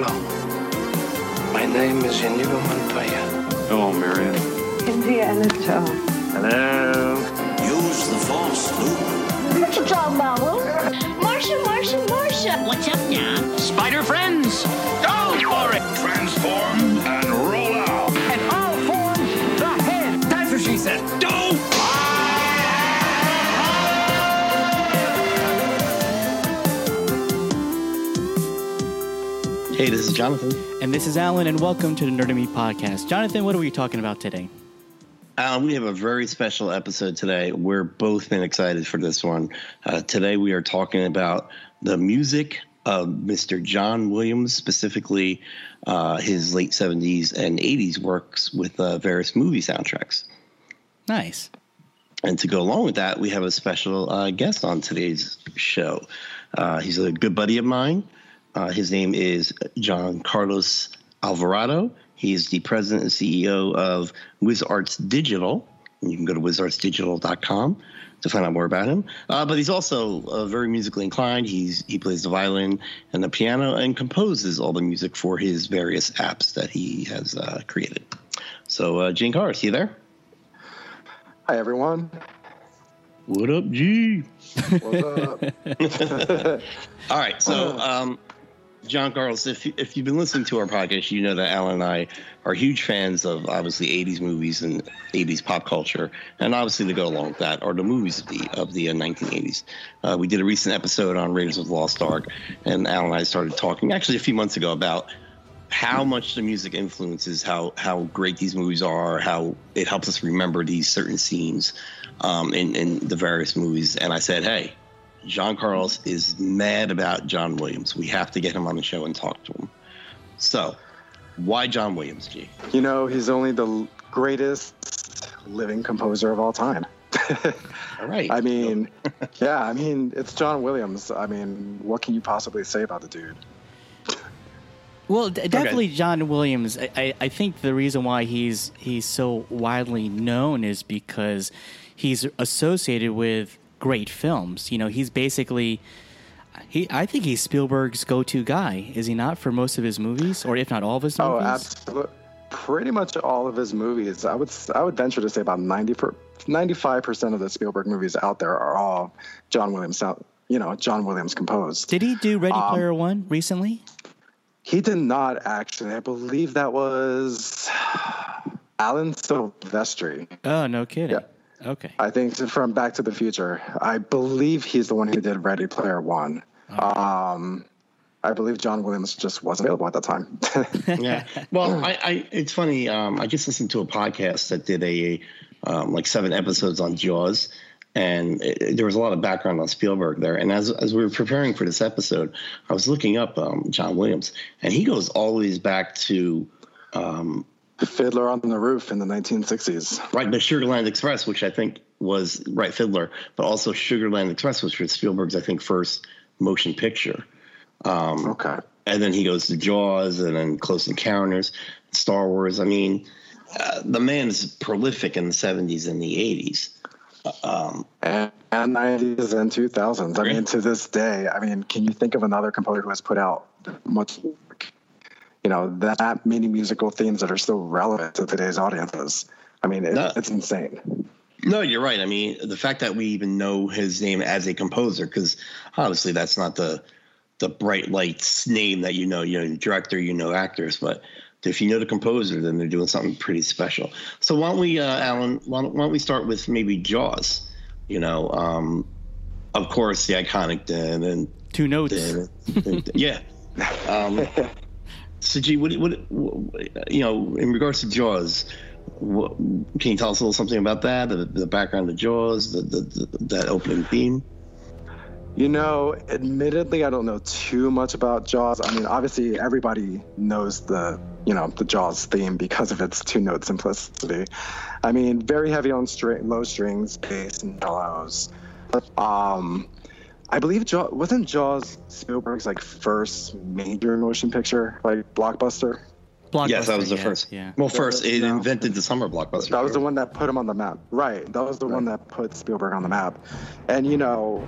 Hello. My name is Inigo Montoya. Hello, Marion. Indiana Jones. Uh, Hello. Use the force, Luke. What you talking about, Luke? Marsha, Marsha, Marsha. What's up Hey, this is Jonathan. And this is Alan, and welcome to the Nerd Me podcast. Jonathan, what are we talking about today? Alan, we have a very special episode today. We're both been excited for this one. Uh, today, we are talking about the music of Mr. John Williams, specifically uh, his late 70s and 80s works with uh, various movie soundtracks. Nice. And to go along with that, we have a special uh, guest on today's show. Uh, he's a good buddy of mine. Uh, his name is John Carlos Alvarado. He is the president and CEO of WizArts Digital. You can go to wizartsdigital.com to find out more about him. Uh, but he's also uh, very musically inclined. He's he plays the violin and the piano and composes all the music for his various apps that he has uh, created. So, uh, Gene Carr, you there? Hi, everyone. What up, G? What's up? All right, so um, John Carlos, if if you've been listening to our podcast, you know that Alan and I are huge fans of obviously '80s movies and '80s pop culture, and obviously to go along with that are the movies of the of the uh, 1980s. Uh, we did a recent episode on Raiders of the Lost Ark, and Alan and I started talking actually a few months ago about how much the music influences how how great these movies are, how it helps us remember these certain scenes um, in in the various movies. And I said, hey. John Carlos is mad about John Williams. We have to get him on the show and talk to him. So, why John Williams, G? You know, he's only the greatest living composer of all time. All right. I mean, yeah, I mean, it's John Williams. I mean, what can you possibly say about the dude? Well, d- definitely John Williams. I, I, I think the reason why he's he's so widely known is because he's associated with great films. You know, he's basically he. I think he's Spielberg's go-to guy. Is he not for most of his movies, or if not all of his movies? Oh, absolutely. Pretty much all of his movies. I would I would venture to say about 95 percent of the Spielberg movies out there are all John Williams. You know, John Williams composed. Did he do Ready Um, Player One recently? He did not actually. I believe that was Alan Silvestri. Oh, no kidding. Yeah. Okay. I think from Back to the Future. I believe he's the one who did Ready Player One. Um, I believe John Williams just wasn't available at that time. yeah. Well, I, I it's funny. Um, I just listened to a podcast that did a um, like seven episodes on Jaws, and it, there was a lot of background on Spielberg there. And as as we were preparing for this episode, I was looking up um, John Williams, and he goes all the way back to. Um, Fiddler on the Roof in the 1960s. Right, but Sugarland Express, which I think was right Fiddler, but also Sugarland Express, which was Spielberg's I think first motion picture. Um, Okay. and then he goes to Jaws, and then Close Encounters, Star Wars. I mean, uh, the man is prolific in the '70s and the '80s. Um, And, and 90s and 2000s. I mean, to this day, I mean, can you think of another composer who has put out much, you know, that many musical themes that are still relevant to today's audiences? I mean, it, No. it's insane. no, you're right. I mean, the fact that we even know his name as a composer, because obviously that's not the the bright lights name that you know. You know, director, you know, actors, but if you know the composer, then they're doing something pretty special. So why don't we, uh, Alan? Why don't, why don't we start with maybe Jaws? You know, um, of course, the iconic Den and then Two notes. yeah. Um, so, G, what, what, what, you know, in regards to Jaws, what, can you tell us a little something about that? The, the background of Jaws, the, the, the that opening theme. You know, admittedly, I don't know too much about Jaws. I mean, obviously, everybody knows the you know the Jaws theme because of its two note simplicity. I mean, very heavy on string, low strings, bass, and mellows. Um, I believe Jaws wasn't Jaws Spielberg's like first major motion picture, like blockbuster. yes, that was the yeah, first. Yeah. Well, first it No. invented the summer blockbuster. That was the one that put him on the map. Right. That was the one that put Spielberg on the map. And you know,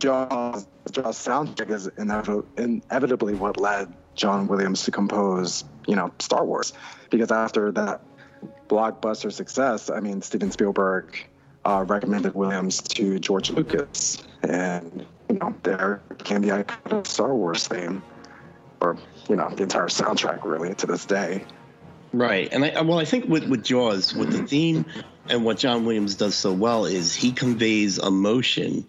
Jaws, Jaws soundtrack is inevitably, inevitably what led John Williams to compose, you know, Star Wars, because after that blockbuster success, I mean, Steven Spielberg uh, recommended Williams to George Lucas, and you know, there came the iconic Star Wars theme, or you know, the entire soundtrack really to this day. Right, and I well, I think with with Jaws, with the theme, and what John Williams does so well is he conveys emotion,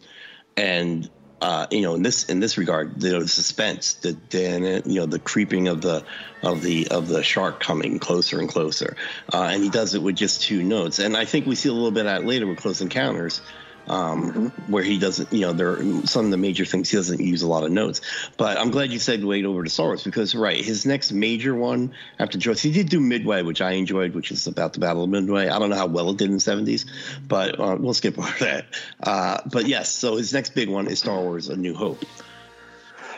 and uh, you know, in this in this regard, you know, the suspense, the you know, the creeping of the of the of the shark coming closer and closer, uh, and he does it with just two notes. And I think we see a little bit of that later with Close Encounters, um, mm-hmm. where he doesn't, you know, there are some of the major things he doesn't use a lot of notes. But I'm glad you said wait over to Star Wars because right, his next major one after Jaws, he did do Midway, which I enjoyed, which is about the Battle of Midway. I don't know how well it did in the 70s, but uh, we'll skip over that. Uh, but yes, so his next big one is Star Wars: A New Hope.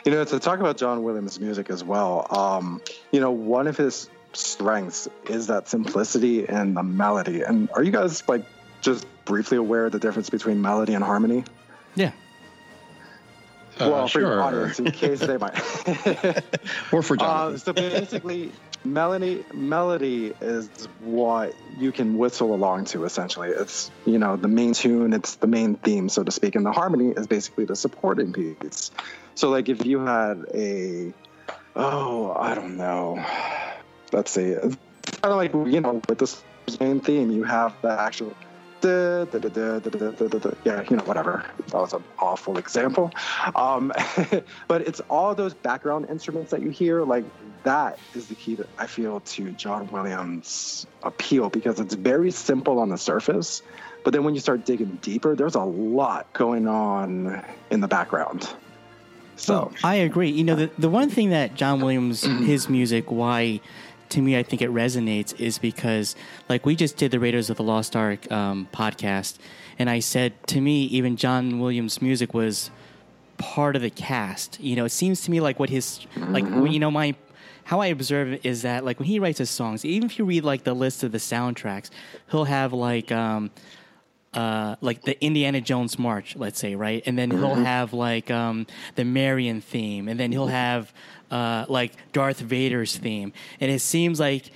You know, to talk about John Williams' music as well, um, you know, one of his strengths is that simplicity and the melody. And are you guys like just briefly aware of the difference between melody and harmony? Yeah. Uh, well, for your audience, in case they might. or for John. Uh, so basically, melody melody is what you can whistle along to. Essentially, it's you know the main tune, it's the main theme, so to speak, and the harmony is basically the supporting piece. So, like, if you had a, oh, I don't know, let's see, it's kind of like you know with this main theme, you have the actual yeah, you know, whatever. That was an awful example. Um, but it's all those background instruments that you hear, like that is the key that I feel to John Williams' appeal because it's very simple on the surface. But then when you start digging deeper, there's a lot going on in the background. So I agree. You know, the, the one thing that John Williams, his music, why to me, I think it resonates is because, like, we just did the Raiders of the Lost Ark um, podcast, and I said to me, even John Williams' music was part of the cast. You know, it seems to me like what his, like, mm-hmm. you know, my how I observe is that like when he writes his songs, even if you read like the list of the soundtracks, he'll have like um, uh, like the Indiana Jones March, let's say, right, and then he'll mm-hmm. have like um, the Marion theme, and then he'll have uh, like Darth Vader's theme, and it seems like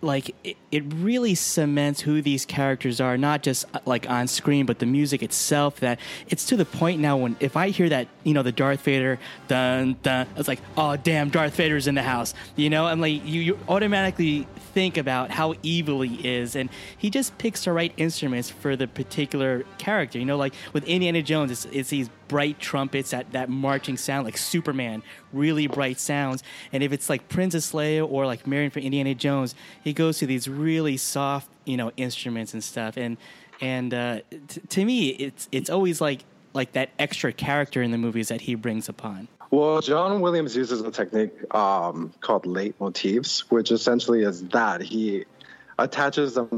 like it really cements who these characters are not just uh, like on screen but the music itself that it's to the point now when if i hear that you know the darth vader dun dun it's like oh damn darth vader's in the house you know? And like you, you automatically think about how evil he is and he just picks the right instruments for the particular character you know? Like with indiana jones it's, it's these bright trumpets that that marching sound like superman really bright sounds and if it's like princess leia or like marion from indiana jones he goes to these really soft, you know, instruments and stuff. And and uh, t- to me, it's it's always like like that extra character in the movies that he brings upon. Well, John Williams uses a technique um, called leitmotifs, which essentially is that he attaches a,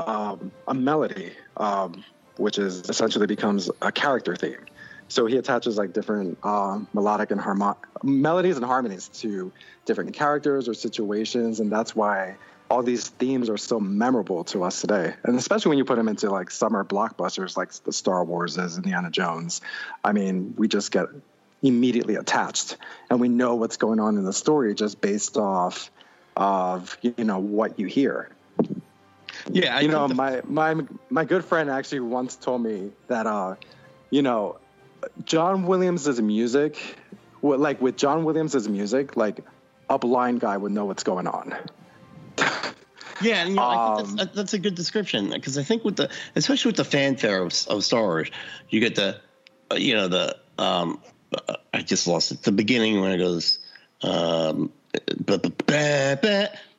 um, a melody, um, which is essentially becomes a character theme. So he attaches like different uh, melodic and harmon- melodies and harmonies to different characters or situations, and that's why all these themes are so memorable to us today. And especially when you put them into like summer blockbusters like the Star Wars as Indiana Jones. I mean, we just get immediately attached and we know what's going on in the story just based off of you know what you hear. Yeah, I you know, the- my my my good friend actually once told me that uh, you know, John Williams' music, like with John Williams' music, like a blind guy would know what's going on. Yeah, and, you know, um, I think that's, um, that's, a good description because I think with the, especially with the fanfare of, of Star Wars, you get the, uh, you know, the, um, uh, I just lost it. The beginning when it goes, um, but,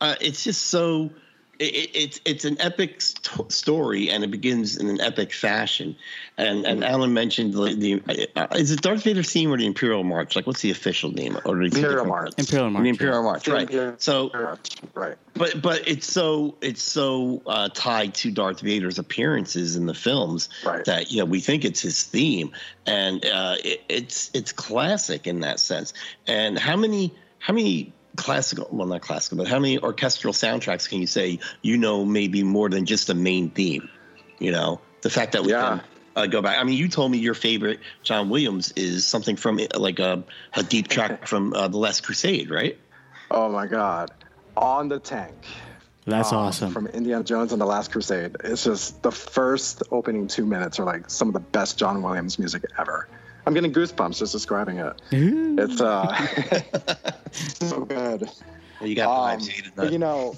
uh, it's just so it, it's it's an epic st- story, and it begins in an epic fashion. And and mm-hmm. Alan mentioned the, the uh, is it Darth Vader theme or the Imperial March? Like, what's the official name? Or the Imperial March. Imperial March. The Imperial March, right? So right. But but it's so it's so uh, tied to Darth Vader's appearances in the films right. that you know we think it's his theme, and uh, it, it's it's classic in that sense. And how many how many classical well not classical but how many orchestral soundtracks can you say you know maybe more than just the main theme you know the fact that we yeah. uh, go back. I mean, you told me your favorite John Williams is something from like a, a deep track from uh, the Last Crusade, right? Oh my God, on the tank. That's um, awesome. From Indiana Jones and the Last Crusade. It's just the first opening two minutes are like some of the best John Williams music ever. I'm getting goosebumps just describing it. It's uh, so good. You got Um, but, you know,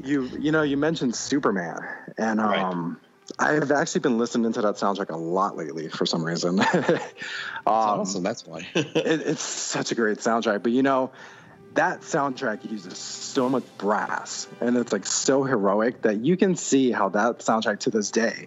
you you know, you mentioned Superman, and Right. um, I've actually been listening to that soundtrack a lot lately for some reason. um, awesome. That's why. it, it's such a great soundtrack. But you know, that soundtrack uses so much brass, and it's like so heroic that you can see how that soundtrack to this day,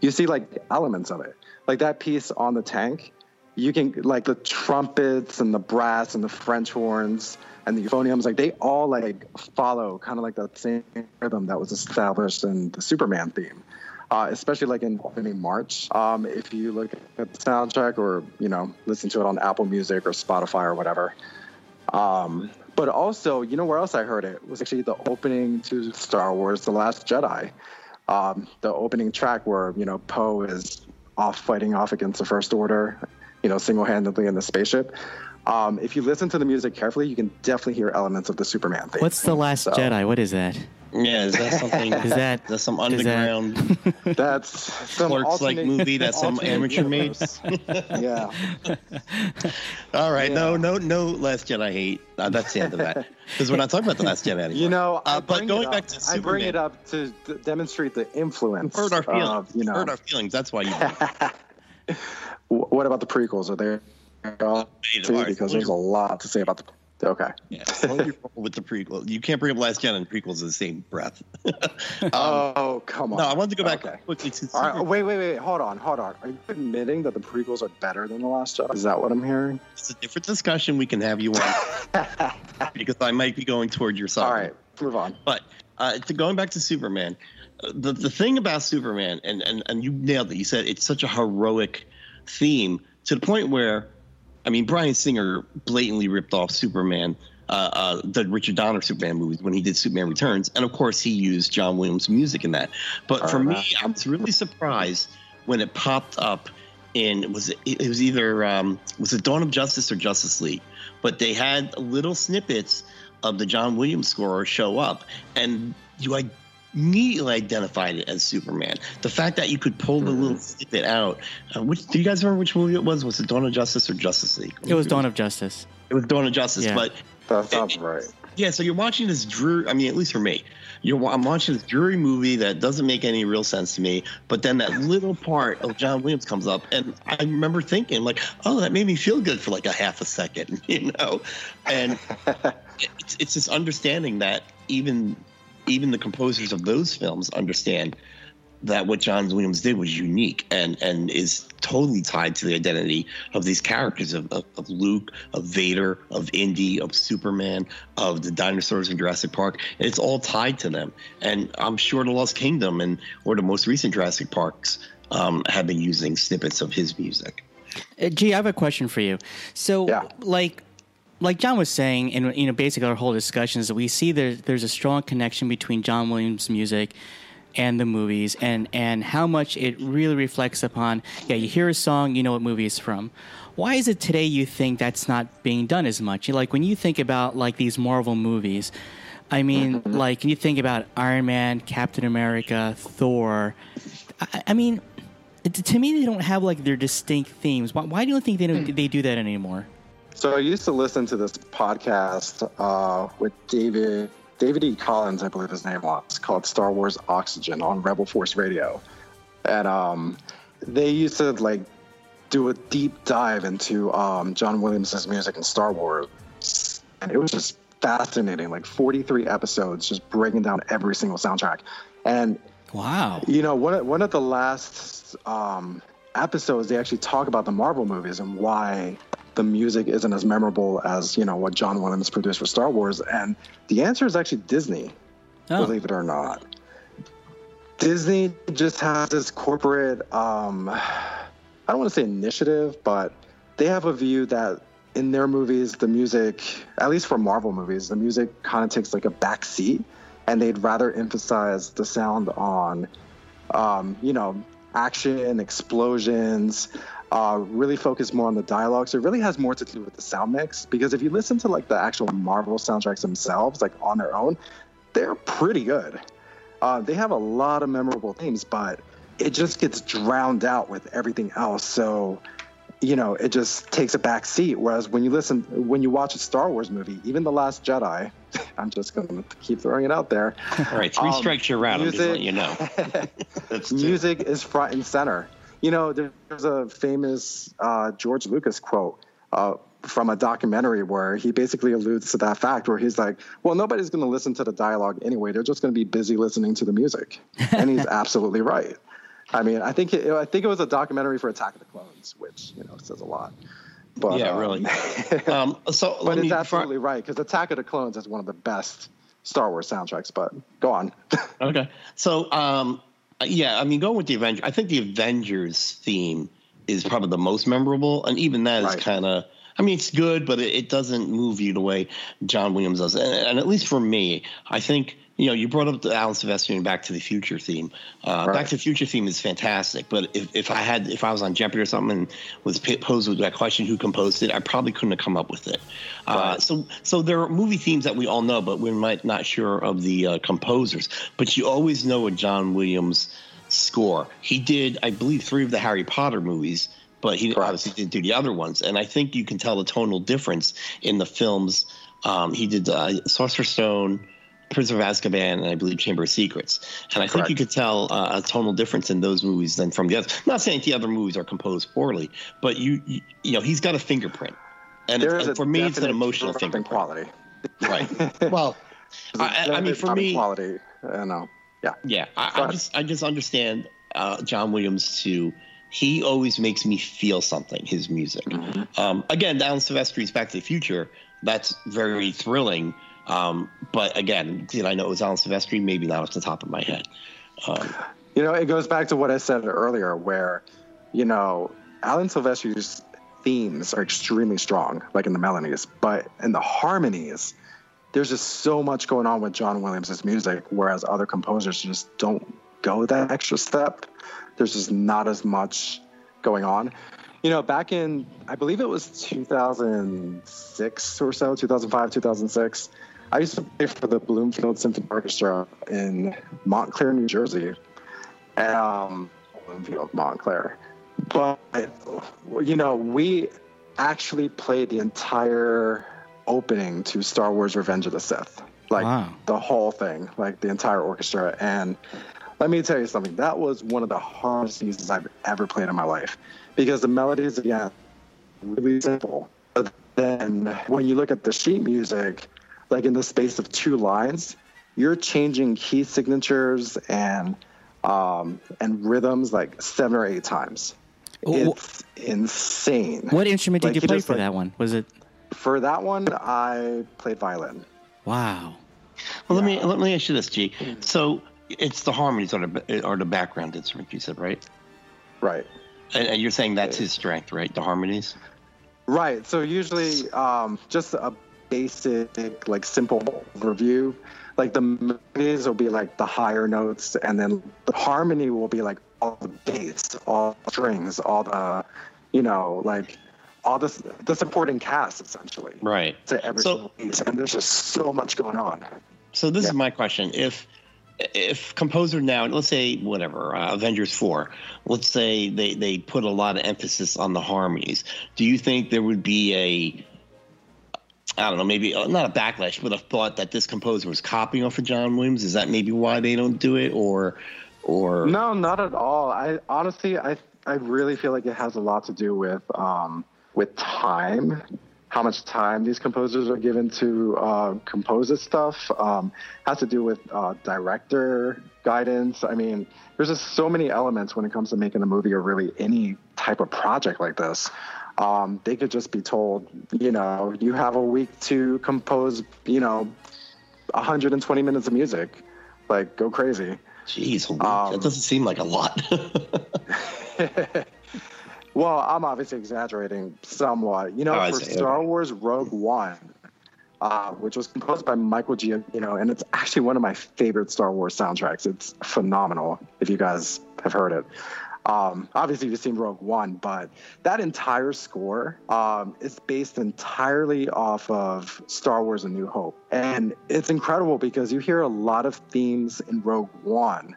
you see like elements of it, like that piece on the tank. You can like the trumpets and the brass and the French horns and the euphoniums, like they all like follow kind of like that same rhythm that was established in the Superman theme. Uh, especially like in opening March. Um, if you look at the soundtrack or you know listen to it on Apple Music or Spotify or whatever. Um, but also, you know where else I heard it was actually the opening to Star Wars: The Last Jedi. Um, the opening track where you know Poe is off fighting off against the First Order, you know, single-handedly in the spaceship. Um, if you listen to the music carefully, you can definitely hear elements of the Superman theme. What's the Last So- Jedi? What is that? yeah, is that something? Is that that's some is that- underground That's some clerks like movie that some amateur made? yeah. All right, no, Yeah. no, no Last Jedi hate. Uh, that's the end of that. Because we're not talking about the Last Jedi anymore. You know, Uh, but going back to Superman, I bring it up to d- demonstrate the influence hurt our feelings. of you know. hurt our feelings. That's why you. Wh- what about the prequels? Are they all too? Because there's a lot to say about the. Okay. Yeah, as long as you're with the prequel, you can't bring up Last Jedi and prequels in the same breath. um, oh come on. no, I wanted to go back Okay. quickly to. All right, wait, wait, wait. Hold on, hold on. Are you admitting that the prequels are better than the Last Jedi? Is that what I'm hearing? It's a different discussion we can have you on because I might be going toward your side. All right, move on. But uh, to going back to Superman, the the thing about Superman, and, and and you nailed it. You said it's such a heroic theme to the point where, I mean, Bryan Singer blatantly ripped off Superman. Uh, uh, the Richard Donner Superman movies when he did Superman Returns, and of course he used John Williams music in that. But for me. I was really surprised when it popped up in was it, it was either um, was it Dawn of Justice or Justice League, but they had little snippets of the John Williams score show up, and you I immediately identified it as Superman. The fact that you could pull the little snippet out. Uh, which do you guys remember which movie it was? Was it Dawn of Justice or Justice League? It was Dawn of Justice. It was Dawn of Justice, Yeah. but That sounds right. yeah, so you're watching this dreary. I mean, at least for me, you're I'm watching this dreary movie that doesn't make any real sense to me. But then that little part of John Williams comes up, and I remember thinking like, oh, that made me feel good for like a half a second, you know. And it's it's this understanding that even even the composers of those films understand that what John Williams did was unique and and is totally tied to the identity of these characters of, of, of Luke, of Vader, of Indy, of Superman, of the dinosaurs in Jurassic Park. And it's all tied to them. And I'm sure the Lost Kingdom and or the most recent Jurassic Parks um, have been using snippets of his music. Uh, Gee, I have a question for you. So, Yeah. like, like John was saying, and you know, basically our whole discussion is that we see there, there's a strong connection between John Williams' music and the movies, and and how much it really reflects upon. Yeah, you hear a song, you know what movie it's from. Why is it today you think that's not being done as much? Like when you think about like these Marvel movies, I mean, mm-hmm. like you think about Iron Man, Captain America, Thor. I, I mean, to me, they don't have like their distinct themes. Why, why do you think they don't hmm. they do that anymore? So I used to listen to this podcast uh, with David David E. Collins, I believe his name was, called Star Wars Oxygen on Rebel Force Radio, and um, they used to like do a deep dive into um, John Williams' music in Star Wars, and it was just fascinating. Like 43 episodes, just breaking down every single soundtrack, and Wow. you know, one of, one of the last um, episodes, they actually talk about the Marvel movies and why the music isn't as memorable as you know what John Williams produced for Star Wars, and the answer is actually Disney. Oh. Believe it or not, Disney just has this corporate. Um, I don't want to say initiative, but they have a view that in their movies, the music, at least for Marvel movies, the music kind of takes like a back seat, and they'd rather emphasize the sound on, um, you know, action, explosions, uh, really focus more on the dialogue. So it really has more to do with the sound mix. Because if you listen to like the actual Marvel soundtracks themselves, like on their own, they're pretty good. Uh, they have a lot of memorable themes, but it just gets drowned out with everything else. So, you know, it just takes a back seat. Whereas when you listen, when you watch a Star Wars movie, even The Last Jedi, I'm just going to keep throwing it out there. All right, three Um, strikes you're out. Music- you know. Music is front and center. You know, there's a famous uh, George Lucas quote uh, from a documentary where he basically alludes to that fact, where he's like, "Well, nobody's going to listen to the dialogue anyway. They're just going to be busy listening to the music," and he's absolutely right. I mean, I think it, I think it was a documentary for Attack of the Clones, which you know says a lot. But Yeah, um, really. Um, so but let it's me, before- absolutely right because Attack of the Clones is one of the best Star Wars soundtracks. But go on. Okay. So, um, Uh, yeah, I mean, going with the Avengers, I think the Avengers theme is probably the most memorable, and even that is Right. kind of. I mean, it's good, but it, it doesn't move you the way John Williams does. And, and at least for me, I think you know you brought up the Alan Silvestri and Back to the Future theme. Uh, Right. Back to the Future theme is fantastic, but if, if I had if I was on Jeopardy or something and was posed with that question, who composed it, I probably couldn't have come up with it. Uh, so so there are movie themes that we all know, but we might not sure of the uh, composers. But you always know a John Williams score. He did, I believe, three of the Harry Potter movies, but he Correct. obviously didn't do the other ones. And I think you can tell the tonal difference in the films. Um, he did uh, Sorcerer's Stone. Prisoner of Azkaban and I believe Chamber of Secrets, and I think you could tell uh, a tonal difference in those movies than from the others. I'm not saying the other movies are composed poorly, but you you, you know he's got a fingerprint, and, There it's, is and a for me it's an definite emotional fingerprint. quality. Right. Well, I, I mean, for drop in me, quality. I know. Yeah. yeah, I, I just I just understand uh, John Williams too. He always makes me feel something. His music. Mm-hmm. Um, again, Alan Silvestri's Back to the Future. That's very thrilling. Um, but again, did I know it was Alan Silvestri? Maybe not off the top of my head. Um, You know, it goes back to what I said earlier, where, you know, Alan Silvestri's themes are extremely strong, like in the melodies, but in the harmonies, there's just so much going on with John Williams' music, whereas other composers just don't go that extra step. There's just not as much going on. You know, back in, I believe it was 2006 or so, 2005, 2006, I used to play for the Bloomfield Symphony Orchestra in Montclair, New Jersey. Um, Bloomfield, Montclair. But, you know, we actually played the entire opening to Star Wars Revenge of the Sith. Like Wow. the whole thing, like the entire orchestra. And let me tell you something, that was one of the hardest pieces I've ever played in my life. Because the melodies, again, really simple. But then when you look at the sheet music, like in the space of two lines, you're changing key signatures and um, and rhythms like seven or eight times. Oh, It's insane. What instrument did Like, you play just, for like- that one? Was it? For that one, I played violin. Wow. well, let me let me ask you this, G. So it's the harmonies are the, are the background instrument. You said right, Right. and, and you're saying that's his strength, right? The harmonies. Right. So usually, um, just a basic, like simple overview. Like the melodies will be like the higher notes, and then the harmony will be like all the bass, all the strings, all the, you know, like all the the supporting cast essentially. Right. To every So- single piece, and there's just so much going on. So this Yeah. is my question: If if composer now, let's say whatever uh, Avengers four, let's say they they put a lot of emphasis on the harmonies. Do you think there would be a I don't know, maybe uh, not a backlash, but a thought that this composer was copying off of John Williams? Is that maybe why they don't do it, or or No, not at all. I honestly, I I really feel like it has a lot to do with um, with time, how much time these composers are given to uh, compose this stuff. Um, has to do with uh, director guidance. I mean, there's just so many elements when it comes to making a movie or really any type of project like this. Um, they could just be told, you know, you have a week to compose, you know, 120 minutes of music. Like, go crazy. Jeez? Um, that doesn't seem like a lot. well, I'm obviously exaggerating somewhat. You know, Oh, for see. Star Wars Rogue One, uh, which was composed by Michael Giacchino, and it's actually one of my favorite Star Wars soundtracks. It's phenomenal if you guys have heard it. Um, obviously, you've seen Rogue One, but that entire score um, is based entirely off of Star Wars: A New Hope, and it's incredible because you hear a lot of themes in Rogue One,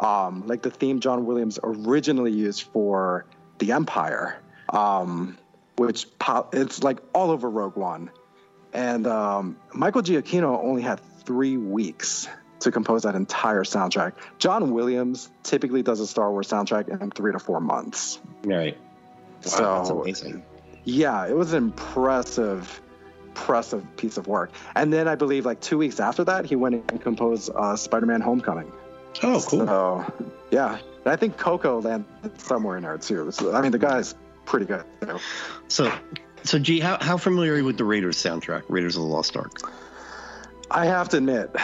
um, like the theme John Williams originally used for the Empire, um, which it's like all over Rogue One, and um, Michael Giacchino only had three weeks to compose that entire soundtrack. John Williams typically does a Star Wars soundtrack in three to four months. Right. Wow, so that's amazing. Yeah, it was an impressive, impressive piece of work. And then I believe like two weeks after that, he went and composed uh, Spider-Man: Homecoming. Oh, cool. So yeah, and I think Coco landed somewhere in there too. So I mean, the guy's pretty good. You? So, so G, how how familiar are you with the Raiders soundtrack, Raiders of the Lost Ark? I have to admit,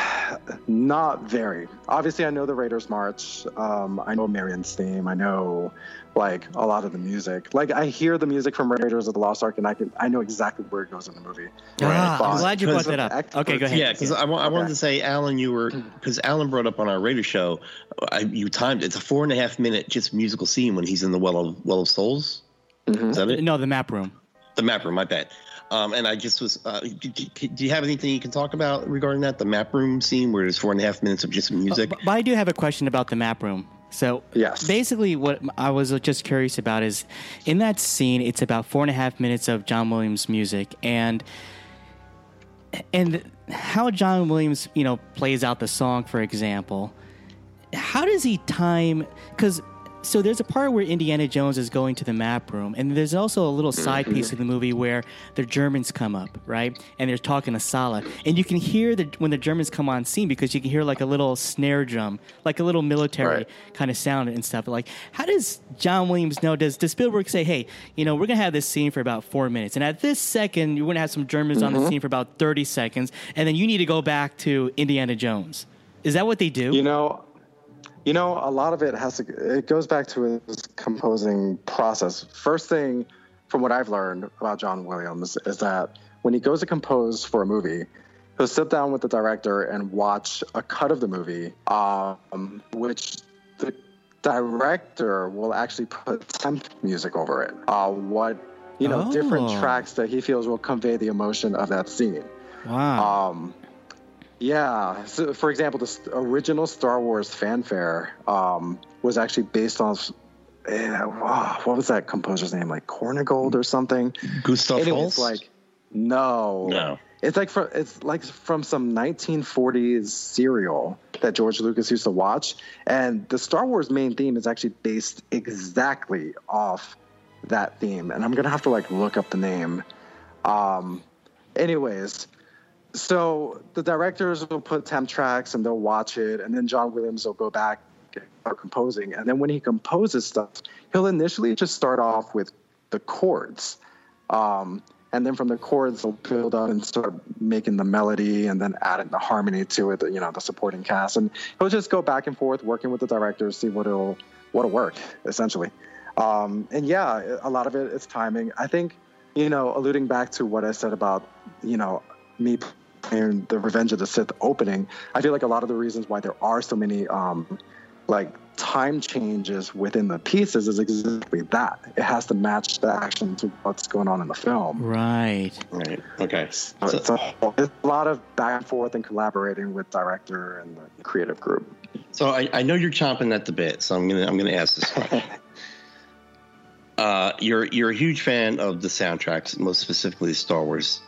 not very. Obviously, I know the Raiders March. Um, I know Marion's theme. I know, like, a lot of the music. Like, I hear the music from Raiders of the Lost Ark, and I can I know exactly where it goes in the movie. Ah, But- I'm glad you brought that up. Experts- Okay, go ahead. Yeah, because I, wa- I wanted to say, Alan, you were because Alan brought up on our Raiders show, I, you timed it's a four and a half minute just musical scene when he's in the well of well of souls. Mhm. Is that it? No, the map room. The map room. My bad. Um, and I just was. Uh, do, do- you have anything you can talk about regarding that? The map room scene where there's four and a half minutes of just music. But, but I do have a question about the map room. So Yes. basically, what I was just curious about is, in that scene, it's about four and a half minutes of John Williams music, and and how John Williams, you know, plays out the song, for example. How does he time? Because so there's a part where Indiana Jones is going to the map room, and there's also a little side mm-hmm. piece of the movie where the Germans come up, right? And they're talking to Sallah, and you can hear the when the Germans come on scene because you can hear like a little snare drum, like a little military Right. kind of sound and stuff. Like, how does John Williams know? Does does Spielberg say, hey, you know, we're gonna have this scene for about four minutes, and at this second, you're gonna have some Germans on the mm-hmm. scene for about thirty seconds, and then you need to go back to Indiana Jones. Is that what they do? You know, you know, a lot of it has to. It goes back to his composing process. First thing, from what I've learned about John Williams, is that when he goes to compose for a movie, he'll sit down with the director and watch a cut of the movie, um, which the director will actually put temp music over it. Uh, what you know, different Oh. tracks that he feels will convey the emotion of that scene. wow. Um, yeah. So, for example, the original Star Wars fanfare um, was actually based on. eh, wow, what was that composer's name? Like Korngold or something? Gustav Anyways, Holst. like no, No. It's like from it's like from some 1940s serial that George Lucas used to watch, and the Star Wars main theme is actually based exactly off that theme. And I'm gonna have to like look up the name. Um, anyways, so the directors will put temp tracks and they'll watch it, and then John Williams will go back start composing. And then when he composes stuff, he'll initially just start off with the chords. Um, and then from the chords, they'll build up and start making the melody and then adding the harmony to it, you know, the supporting cast. And he'll just go back and forth working with the directors, see what it'll, what'll work, essentially. Um, and yeah, a lot of it is timing. I think, you know, alluding back to what I said about, you know, me playing the Revenge of the Sith opening, I feel like a lot of the reasons why there are so many, um, like, time changes within the pieces is exactly that. It has to match the action to what's going on in the film. right. right. Okay. So So- it's, a whole, it's a lot of back and forth and collaborating with director and the creative group. So I, I know you're chomping at the bit, so I'm gonna I'm gonna ask this question. uh, you're you're a huge fan of the soundtracks, most specifically the Star Wars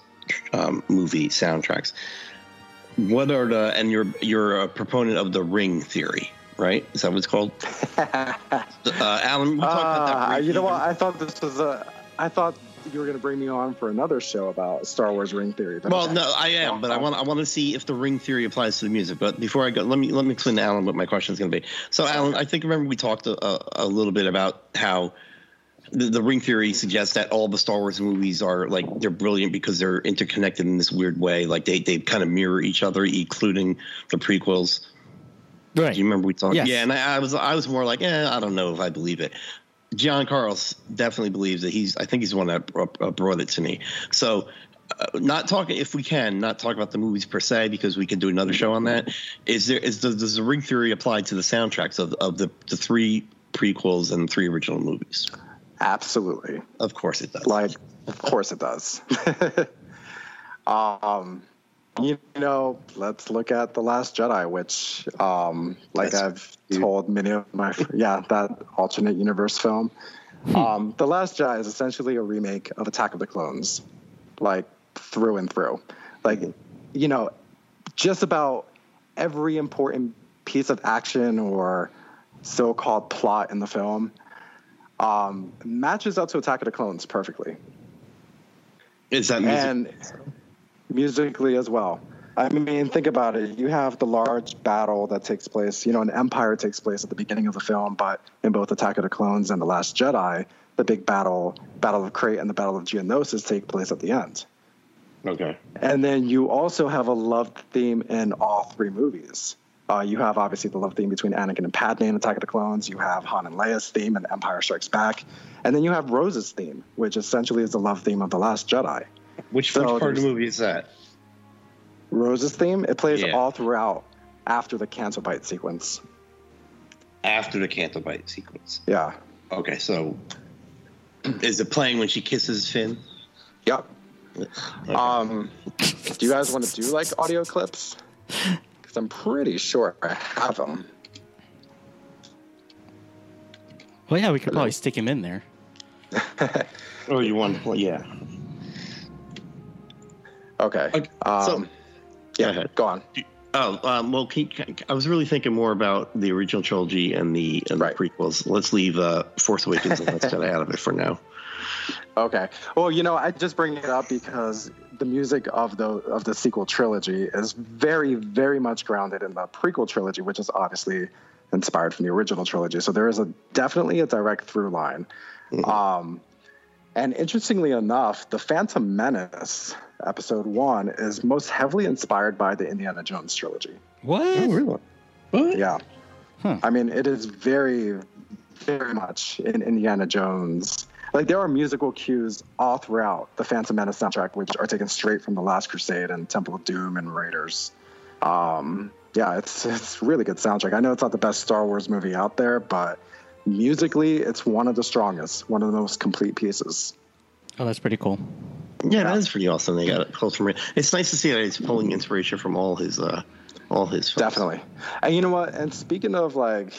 um, movie soundtracks. What are the and you're you're a proponent of the ring theory, right? Is that what it's called? Uh, Alan, we talked about that. Ah, you know what? I thought this was a. I thought you were going to bring me on for another show about Star Wars ring theory. Well, okay. no, I am, but I want I want to see if the ring theory applies to the music. But before I go, let me let me explain to Alan what my question is going to be. So, Alan, I think remember we talked a, a, a little bit about how the, the ring theory suggests that all the Star Wars movies are like they're brilliant because they're interconnected in this weird way. Like they they kind of mirror each other, including the prequels. Right. Do you remember we talked? Yes. Yeah, and I, I was I was more like, eh, I don't know if I believe it. John Carlos definitely believes that he's. I think he's the one that brought, uh, it to me. So, uh, not talking if we can not talk about the movies per se because we can do another show on that. Is there is does, does the ring theory apply to the soundtracks of of the the three prequels and three original movies. Absolutely. Of course it does. Like, of course it does. um, you know, let's look at the Last Jedi, which, um, like That's I've told many of my, yeah, that alternate universe film. Um, the Last Jedi is essentially a remake of Attack of the Clones, like through and through. Like, you know, just about every important piece of action or so-called plot in the film um, matches up to Attack of the Clones perfectly, Is that music? and musically as well. I mean, think about it. You have the large battle that takes place. You know, an Empire takes place at the beginning of the film, but in both Attack of the Clones and The Last Jedi, the big battle, Battle of Crait and the Battle of Geonosis, take place at the end. okay. And then you also have a love theme in all three movies. Uh, you have obviously the love theme between Anakin and Padme in Attack of the Clones. You have Han and Leia's theme in Empire Strikes Back, and then you have Rose's theme, which essentially is the love theme of the Last Jedi. Which, So which part of the movie is that? Rose's theme it plays Yeah. all throughout after the Canto Bight sequence. After the Canto Bight sequence. Yeah. Okay, so is it playing when she kisses Finn? Yep. Okay. Um, do you guys want to do like audio clips? Because I'm pretty sure I have them. Well, yeah, we could probably stick him in there. oh, you want to play? Yeah. Okay. Okay, Um, so- yeah. Go ahead. Go on. Oh, um, well, can, can- I was really thinking more about the original trilogy and the, and Right. the prequels. Let's leave uh, Force Awakens and Last Jedi out of it for now. Okay. Well, you know, I just bring it up because the music of the of the sequel trilogy is very, very much grounded in the prequel trilogy, which is obviously inspired from the original trilogy. So there is a definitely a direct through line. Um, and interestingly enough, the Phantom Menace episode one is most heavily inspired by the Indiana Jones trilogy. What? Oh, really? What? Yeah. Huh. I mean, it is very, very much in Indiana Jones. Like there are musical cues all throughout the Phantom Menace soundtrack, which are taken straight from The Last Crusade and Temple of Doom and Raiders. Um, yeah, it's it's really good soundtrack. I know it's not the best Star Wars movie out there, but musically, it's one of the strongest, one of the most complete pieces. Oh, that's pretty cool. Yeah, that is pretty awesome. They got it close from it. It's nice to see that he's pulling inspiration from all his uh, all his films. Definitely. And you know what? And speaking of like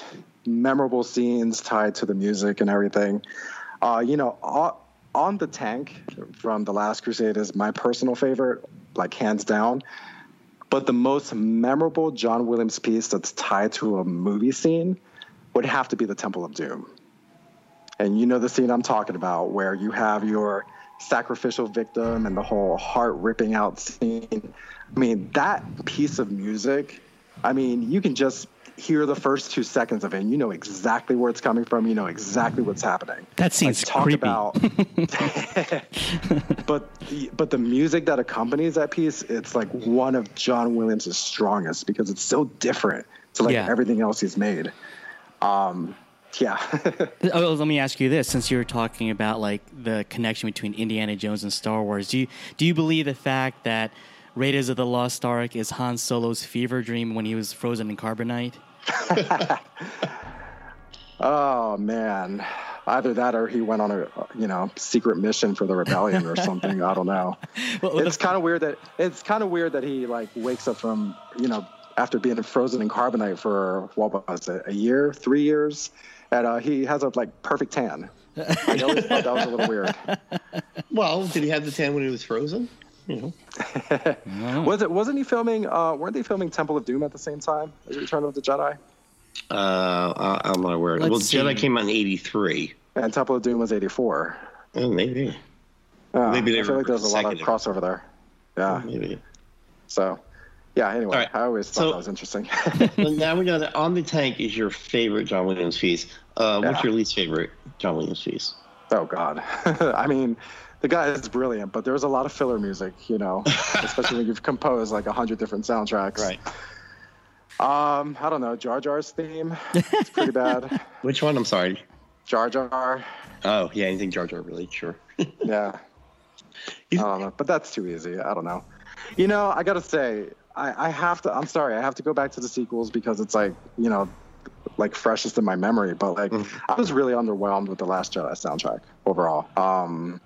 memorable scenes tied to the music and everything, uh, you know, on, on the tank from The Last Crusade is my personal favorite, like hands down. But the most memorable John Williams piece that's tied to a movie scene would have to be the Temple of Doom. And you know the scene I'm talking about, where you have your sacrificial victim and the whole heart ripping out scene. I mean, that piece of music, I mean, you can just hear the first two seconds of it and you know exactly where it's coming from. You know exactly what's happening. That seems Like, talk creepy. about but the, but the music that accompanies that piece it's like one of john williams' strongest because it's so different to like Yeah. everything else he's made um yeah Oh, let me ask you this: since you were talking about like the connection between Indiana Jones and Star Wars, do you do you believe the fact that Raiders of the Lost Ark is Han Solo's fever dream when he was frozen in carbonite? oh man. Either that or he went on a you know secret mission for the rebellion or something. I don't know. Well, it's kind of weird that it's kind of weird that he like wakes up from you know after being frozen in carbonite for what was it a year three years? And uh, he has a like perfect tan. I always thought that was a little weird. Well, did he have the tan when he was frozen? was it wasn't he filming uh weren't they filming temple of doom at the same time as return of the jedi Uh, I- I'm not aware. Let's well, see. Jedi came out in '83. and temple of doom was 84 Oh, maybe. Yeah, Maybe they i feel were like there's a lot of crossover there yeah Maybe. so yeah anyway All right. i always thought So- that was interesting well, now we know that On the Tank is your favorite John Williams piece. Uh, What's Yeah. your least favorite John Williams piece? Oh God, I mean, the guy is brilliant, but there's a lot of filler music, you know, especially when you've composed like a hundred different soundtracks. Right. Um, I don't know, Jar Jar's theme, it's pretty bad. Which one? I'm sorry. Jar Jar, Oh, yeah, anything Jar Jar really? Sure. yeah. I don't know, but that's too easy. I don't know. You know, I gotta say, I, I have to. I'm sorry, I have to go back to the sequels because it's like, you know, like freshest in my memory. But like, I was really underwhelmed with the Last Jedi soundtrack overall. Um,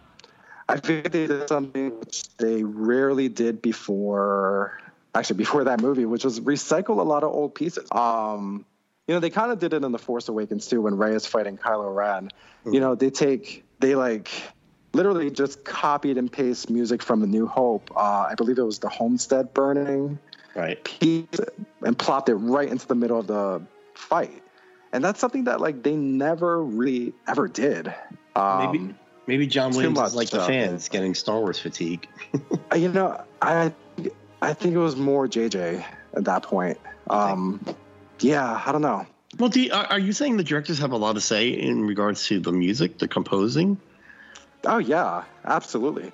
I think they did something which they rarely did before. Actually, before that movie, which was recycle a lot of old pieces. Um, you know, they kind of did it in the Force Awakens too, when Rey is fighting Kylo Ren. You know, they take they like literally just copied and paste music from The New Hope. Uh, I believe it was the Homestead burning Right. piece and plopped it right into the middle of the fight. And that's something that like they never really ever did. Um, Maybe maybe John Williams much is like the fans getting Star Wars fatigue. you know, I I think it was more JJ at that point. Um, yeah, I don't know. Well, do you, are, are you saying the directors have a lot to say in regards to the music, the composing? Oh yeah, absolutely.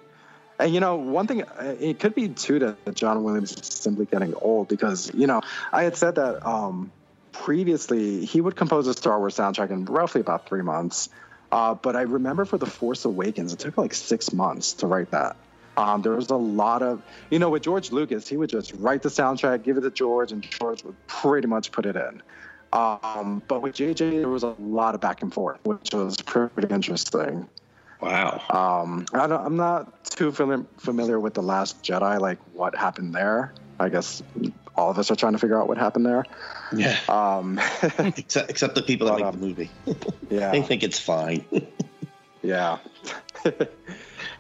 And you know, one thing uh, it could be too that John Williams is simply getting old because you know I had said that um, previously he would compose a Star Wars soundtrack in roughly about three months. Uh, but I remember for the Force Awakens, it took like six months to write that. Um, there was a lot of, you know, with George Lucas, he would just write the soundtrack, give it to George, and George would pretty much put it in. Um, but with JJ, there was a lot of back and forth, which was pretty interesting. Wow. Um, I don't, I'm not too fami- familiar with the Last Jedi, like what happened there. I guess all of us are trying to figure out what happened there. Yeah. Um, except, except the people that But, make um, the movie. yeah, They think it's fine. yeah.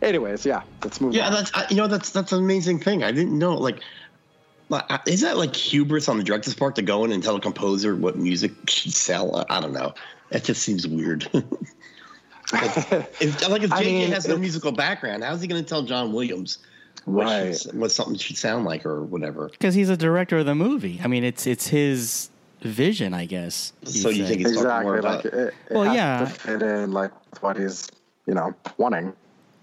Anyways, yeah, let's move yeah, on. that's I- you know that's that's an amazing thing. I didn't know like. like, Is that like hubris on the director's part to go in and tell a composer what music should sell? I- don't know. It just seems weird. if, like if I JJ mean, has no musical background, how's he going to tell John Williams what, Right. should- what something should sound like or whatever? Because he's a director of the movie. I mean, it's it's his vision, I guess. So you say. think it's talking more exactly. about Like it, it Well, has yeah. to fit in like what he's, you know, wanting.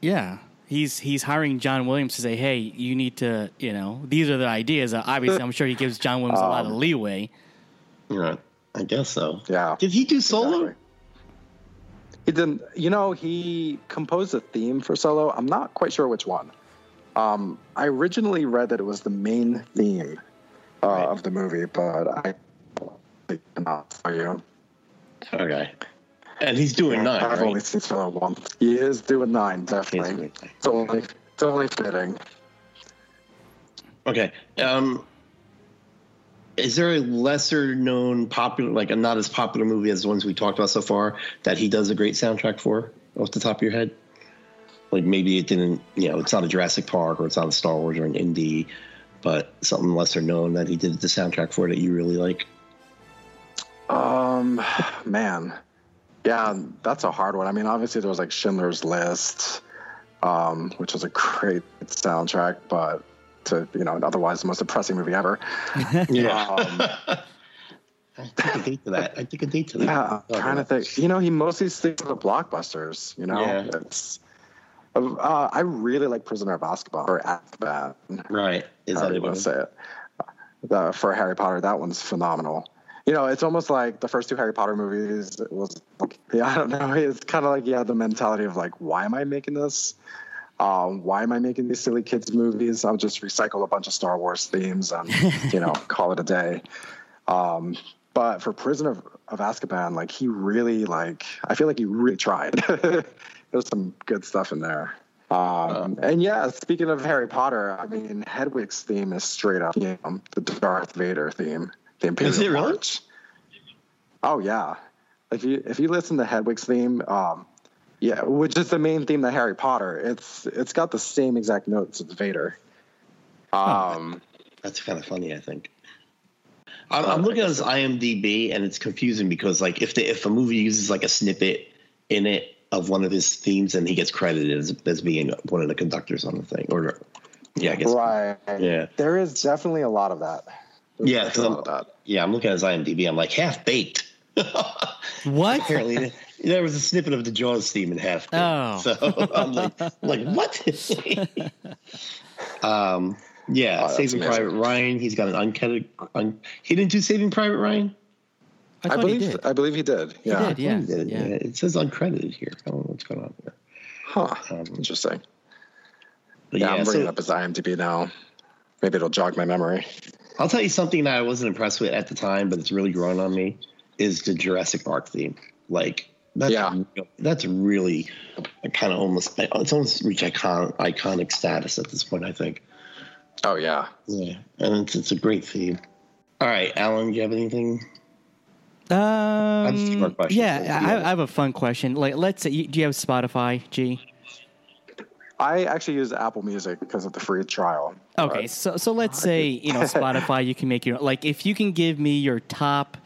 Yeah. He's he's hiring John Williams to say, hey, you need to, you know, these are the ideas. Uh, obviously, I'm sure he gives John Williams a lot of Um, leeway. Yeah, I guess so. Yeah. Did he do solo? Exactly. He didn't. You know, he composed a theme for Solo. I'm not quite sure which one. Um, I originally read that it was the main theme uh, Right. of the movie, but I cannot tell you. Okay. And he's doing 9 I've right? only seen Solo once. He is doing nine, definitely. doing nine. It's only, it's only fitting. Okay. Um, is there a lesser known popular, like a not as popular movie as the ones we talked about so far that he does a great soundtrack for off the top of your head? Like maybe it didn't, you know, it's not a Jurassic Park or it's not a Star Wars or an indie, but something lesser known that he did the soundtrack for that you really like. Um, man, yeah, that's a hard one. I mean, obviously there was like Schindler's List, um, which was a great soundtrack, but to you know, otherwise the most depressing movie ever. Yeah. Um, I take a date to that. I take a date to that. yeah, I'm trying to think. You know, he mostly sticks to the blockbusters. You know, Yeah. it's. Uh, I really like Prisoner of Azkaban or Azkaban. Right. Is that you want to say it. The, for Harry Potter, that one's phenomenal. You know, it's almost like the first two Harry Potter movies. It was like, yeah, I don't know. It's kind of like you have the mentality of like, why am I making this? Um, why am I making these silly kids movies? I'll just recycle a bunch of Star Wars themes and you know call it a day. Um, but for Prisoner of, of Azkaban, like he really like I feel like he really tried. There's some good stuff in there. Um, and yeah, speaking of Harry Potter, I mean Hedwig's theme is straight up you know, the Darth Vader theme. The Imperial Is it really? March. Oh yeah. If you if you listen to Hedwig's theme, um, yeah, which is the main theme of Harry Potter, it's it's got the same exact notes as Vader. Um, That's kind of funny, I think. I'm, I'm looking at his IMDb, and it's confusing because, like, if the if a movie uses like a snippet in it of one of his themes, and he gets credited as, as being one of the conductors on the thing, or yeah, I guess right. Yeah. There is definitely a lot of that. There's Yeah, 'cause definitely a I'm- lot of that. yeah. I'm looking at his IMDb. I'm like half baked. What? Apparently, there was a snippet of the Jaws theme in half. Baked. Oh. so I'm like, like what? um, yeah, Oh, Saving amazing. Private Ryan. He's got an uncredited. Un, he didn't do Saving Private Ryan. I, I believe he did. I believe he did. Yeah. did, yeah. He did, yeah. It says uncredited here. I don't know what's going on here. Huh. Um, Interesting. Yeah, yeah, I'm bringing so up his IMDb now. Maybe it'll jog my memory. I'll tell you something that I wasn't impressed with at the time, but it's really grown on me. is the Jurassic Park theme. Like that's Yeah. that's really kind of almost it's almost reached icon, iconic status at this point. I think. Oh yeah. Yeah, and it's it's a great theme. All right, Alan, do you have anything? Um, a few more questions. yeah, I, I have a fun question. Like, let's say, do you have Spotify, G? I actually use Apple Music because of the free trial. Okay, But- so so let's say you know Spotify, you can make your like if you can give me your top,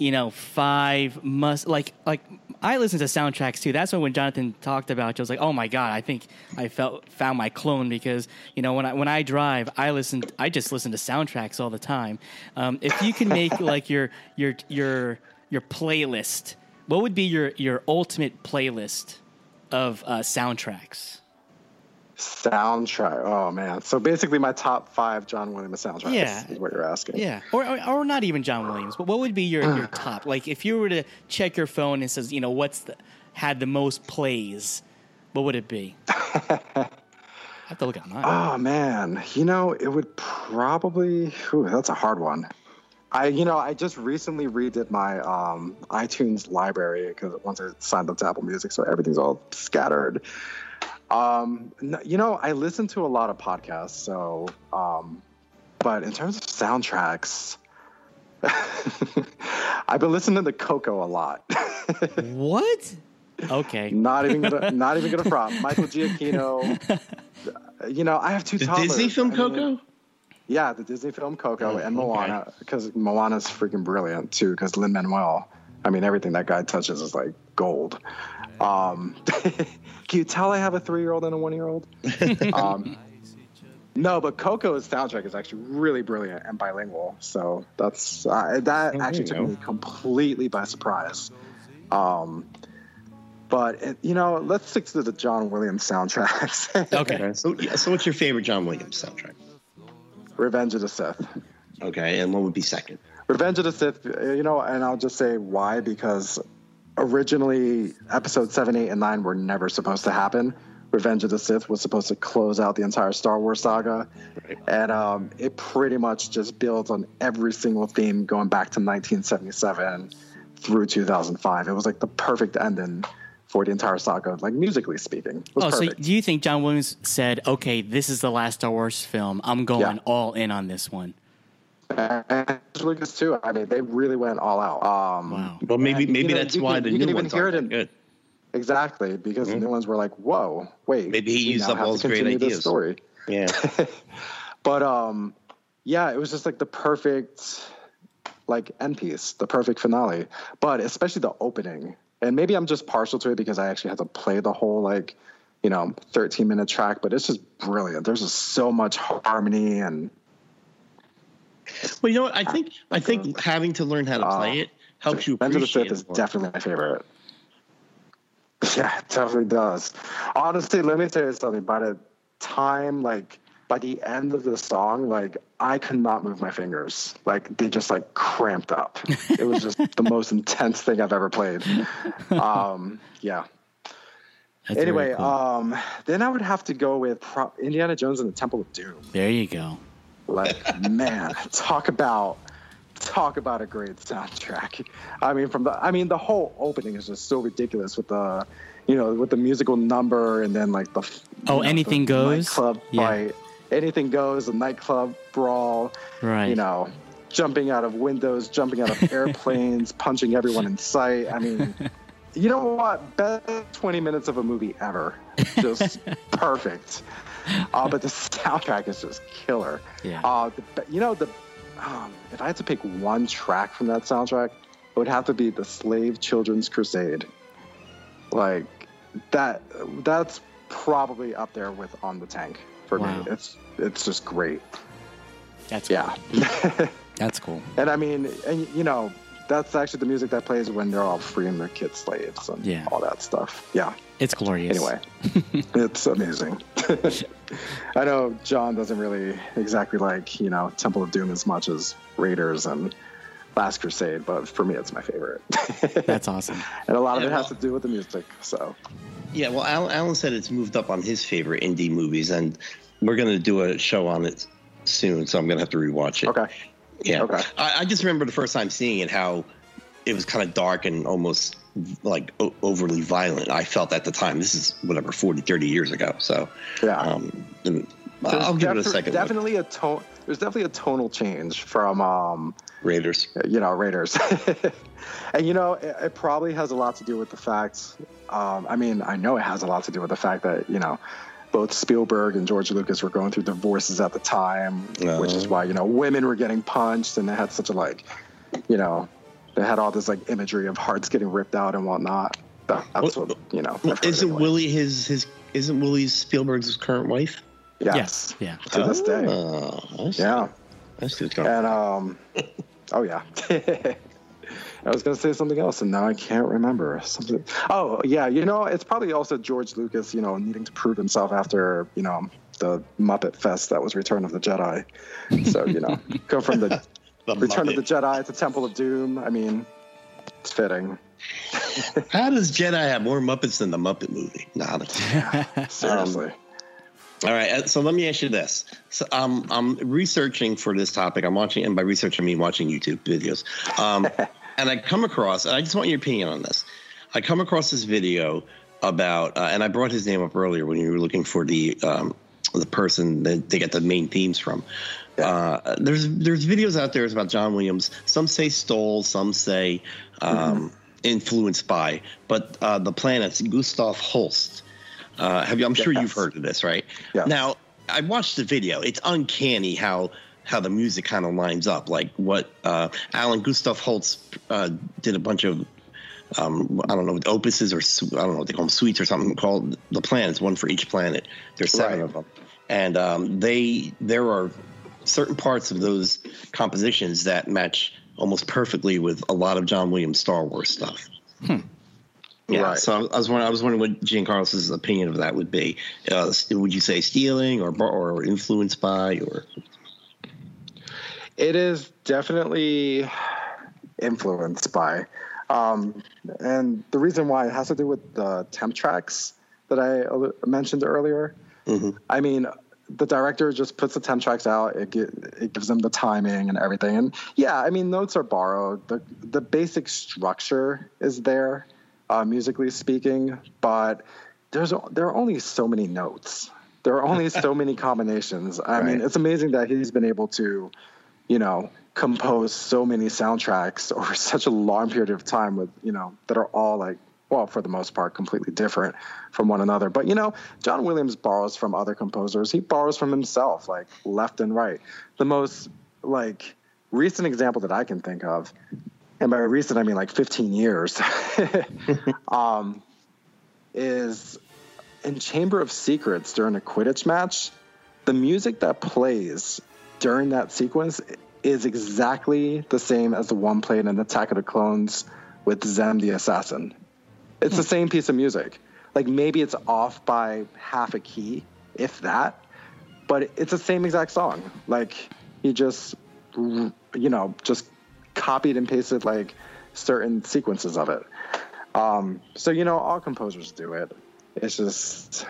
you know, five must like like I listen to soundtracks too. That's why when Jonathan talked about, it, I was like, oh my god, I think I felt found my clone because you know when I when I drive, I listen, I just listen to soundtracks all the time. Um, if you can make like your your your your playlist, what would be your your ultimate playlist of uh, soundtracks? Soundtrack. Oh man. So basically, my top five John Williams soundtracks Yeah. is what you're asking. Yeah, or, or or not even John Williams, but what would be your, your top? Like if you were to check your phone and says, you know, what's the had the most plays, what would it be? I have to look at mine. Oh man, you know it would probably. Whew, that's a hard one. I, you know, I just recently redid my um, iTunes library because once I signed up to Apple Music, so everything's all scattered. Um, you know, I listen to a lot of podcasts, so, um, but in terms of soundtracks, I've been listening to the Coco a lot. what? Okay. not even gonna, not even gonna front. Michael Giacchino. You know, I have two The toddlers. Disney film I mean, Coco. yeah, the Disney film Coco Oh, and. Moana, because Moana's freaking brilliant too. Because Lin Manuel, I mean, everything that guy touches is like gold. Um, can you tell I have a three-year-old and a one-year-old? um, no, but Coco's soundtrack is actually really brilliant and bilingual. So that's uh, that there actually took go. me completely by surprise. Um, but it, you know, let's stick to the John Williams soundtracks. Okay. So, yeah, so what's your favorite John Williams soundtrack? Revenge of the Sith. Okay, and what would be second? Revenge of the Sith, uh, you know, and I'll just say why because originally episode 7, 8, and 9 were never supposed to happen. Revenge of the Sith was supposed to close out the entire Star Wars saga. And um, it pretty much just builds on every single theme going back to 1977 through 2005. It was like the perfect ending for the entire saga, like musically speaking. It was Oh, so do you think John Williams said, "Okay, this is the last Star Wars film. I'm going Yeah. all in on this one." And Lucas too. I mean, they really went all out. Um, Wow. Well, maybe And, you maybe know, that's you why can- the you new can even ones hear aren't it in- good. Exactly, because the new ones were like, "Whoa, wait!" Mm-hmm. Maybe he used now up all to his great ideas. Story, Yeah. but um, yeah, it was just like the perfect like end piece, the perfect finale. But especially the opening, and maybe I'm just partial to it because I actually had to play the whole like you know 13 minute track, but it's just brilliant. There's just so much harmony and Well, you know what? I think I think having to learn how to play it helps you Revenge of the appreciate Sith is definitely my favorite. Yeah, it definitely does. Honestly, let me tell you something. By the time, like, by the end of the song, like, I could not move my fingers. Like, they just, like, cramped up. It was just the most intense thing I've ever played. Um, yeah. That's anyway, cool. um, then I would have to go with Pro- Indiana Jones and the Temple of Doom. there you go. Like, man, talk about talk about a great soundtrack. I mean, from the I mean, the whole opening is just so ridiculous with the, you know, with the musical number and then like the Oh, you know, Anything the Goes? nightclub Yeah. fight. Anything goes, a nightclub brawl. Right. You know, jumping out of windows, jumping out of airplanes, punching everyone in sight. I mean. You know what? Best 20 minutes of a movie ever. Just perfect. Uh, but the soundtrack is just killer. Yeah. Uh, the, you know, the um, if I had to pick one track from that soundtrack, it would have to be the Slave Children's Crusade. Like that. That's probably up there with On the Tank for Wow. me. It's it's just great. That's cool. Yeah. That's cool. and I mean, and you know, that's actually the music that plays when they're all freeing their kids slaves and Yeah. all that stuff. Yeah. It's glorious. Anyway, it's amazing. I know John doesn't really exactly like, you know, Temple of Doom as much as Raiders and Last Crusade, but for me, it's my favorite. That's awesome. and a lot of Yeah, it has well- to do with the music. So, Yeah, well, Alan, Alan said it's moved up on his favorite indie movies, and we're going to do a show on it soon, so I'm going to have to rewatch it. okay. Yeah. Okay. I, I just remember the first time seeing it, how it was kind of dark and almost like o- overly violent. I felt at the time. This is whatever 40, 30 years ago. So Yeah. um, I'll give it a second. look. Definitely a tone. There's definitely a tonal change from um, Raiders. you know Raiders, and you know it, it probably has a lot to do with the fact. Um, I mean, I know it has a lot to do with the fact that you know both Spielberg and George Lucas were going through divorces at the time, which is Oh. why you know women were getting punched, and they had such a like, you know, they had all this like imagery of hearts getting ripped out and whatnot. That, that's Well, what you know. Well, isn't anyway. Willie his his? Isn't Willie Spielberg's current wife? Yes. Yeah. To this day. Oh, I see. Yeah. I see what's going. And um, oh yeah. I was gonna say something else, and now I can't remember something. Oh yeah, you know, it's probably also George Lucas, you know, needing to prove himself after you know the Muppet Fest that was Return of the Jedi. So you know, go from the, The Return of the Muppet. Jedi to Temple of Doom. I mean, it's fitting. How does Jedi have more Muppets than the Muppet movie? Nah, that's- Seriously. All right, uh, so let me ask you this. So um, I'm researching for this topic. I'm watching, and by research I mean watching YouTube videos. Um, and I come across, and I just want your opinion on this. I come across this video about, uh, and I brought his name up earlier when you were looking for the um, the person that they get the main themes from. Uh, there's there's videos out there about John Williams. Some say stole, some say um, influenced by, but uh, the planets Gustav Holst. Uh, have you? I'm sure you've heard of this, right? Yes. Now, I watched the video. It's uncanny how how the music kind of lines up. Like what uh, Alan Gustav Holst uh, did a bunch of um, I don't know opuses or I don't know what they call them suites or something called the planets, one for each planet. There's seven Right. of them, and um, they there are certain parts of those compositions that match almost perfectly with a lot of John Williams Star Wars stuff. Yeah, Right. so I was wondering, I was wondering what Giancarlo's opinion of that would be. Uh, would you say stealing or or influenced by or? It is definitely influenced by. Um, and the reason why it has to do with the temp tracks that I mentioned earlier. I mean, the director just puts the temp tracks out. It, gi- it gives them the timing and everything. And yeah, I mean, notes are borrowed. The the basic structure is there, uh, musically speaking, but there's there are only so many notes. There are only so many combinations. I mean, it's amazing that he's been able to, you know, compose so many soundtracks over such a long period of time with you know that are all like well for the most part completely different from one another. But you know john williams borrows from other composers. He borrows from himself like left and right. The most like recent example that i can think of and by recent i mean like 15 years um, is in chamber of secrets during a quidditch match the music that plays during that sequence is exactly the same as the one played in Attack of the Clones with Zam the Assassin. It's the same piece of music. Like maybe it's off by half a key, if that, but it's the same exact song. Like he just, you know, just copied and pasted like certain sequences of it. Um, so you know, all composers do it. It's just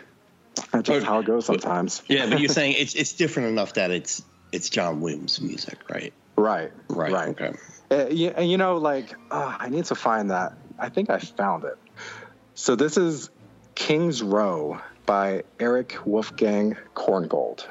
that's just how it goes sometimes. Yeah, but you're saying it's it's different enough that it's it's John Williams music, right? Right. Right. Right. Okay. Uh, you, and you know, like, uh, I need to find that. I think I found it. So this is King's Row by Erich Wolfgang Korngold.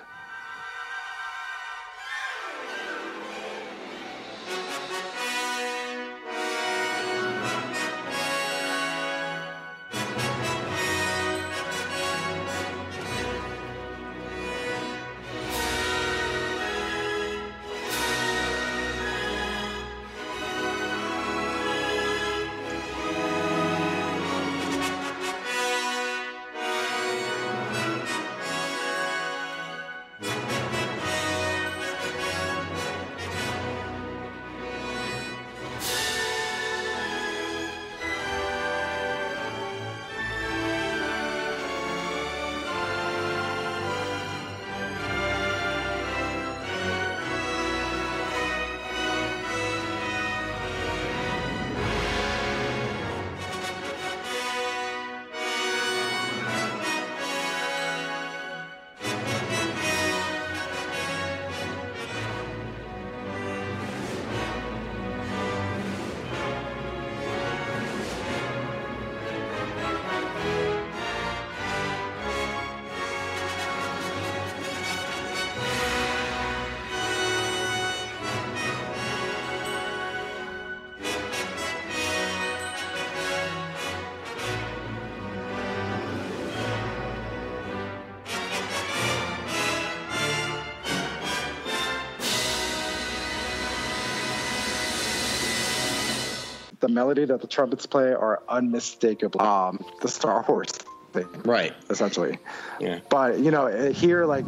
The melody that the trumpets play are unmistakably um, the Star Wars thing, Right. essentially. Yeah. But you know, eh, here like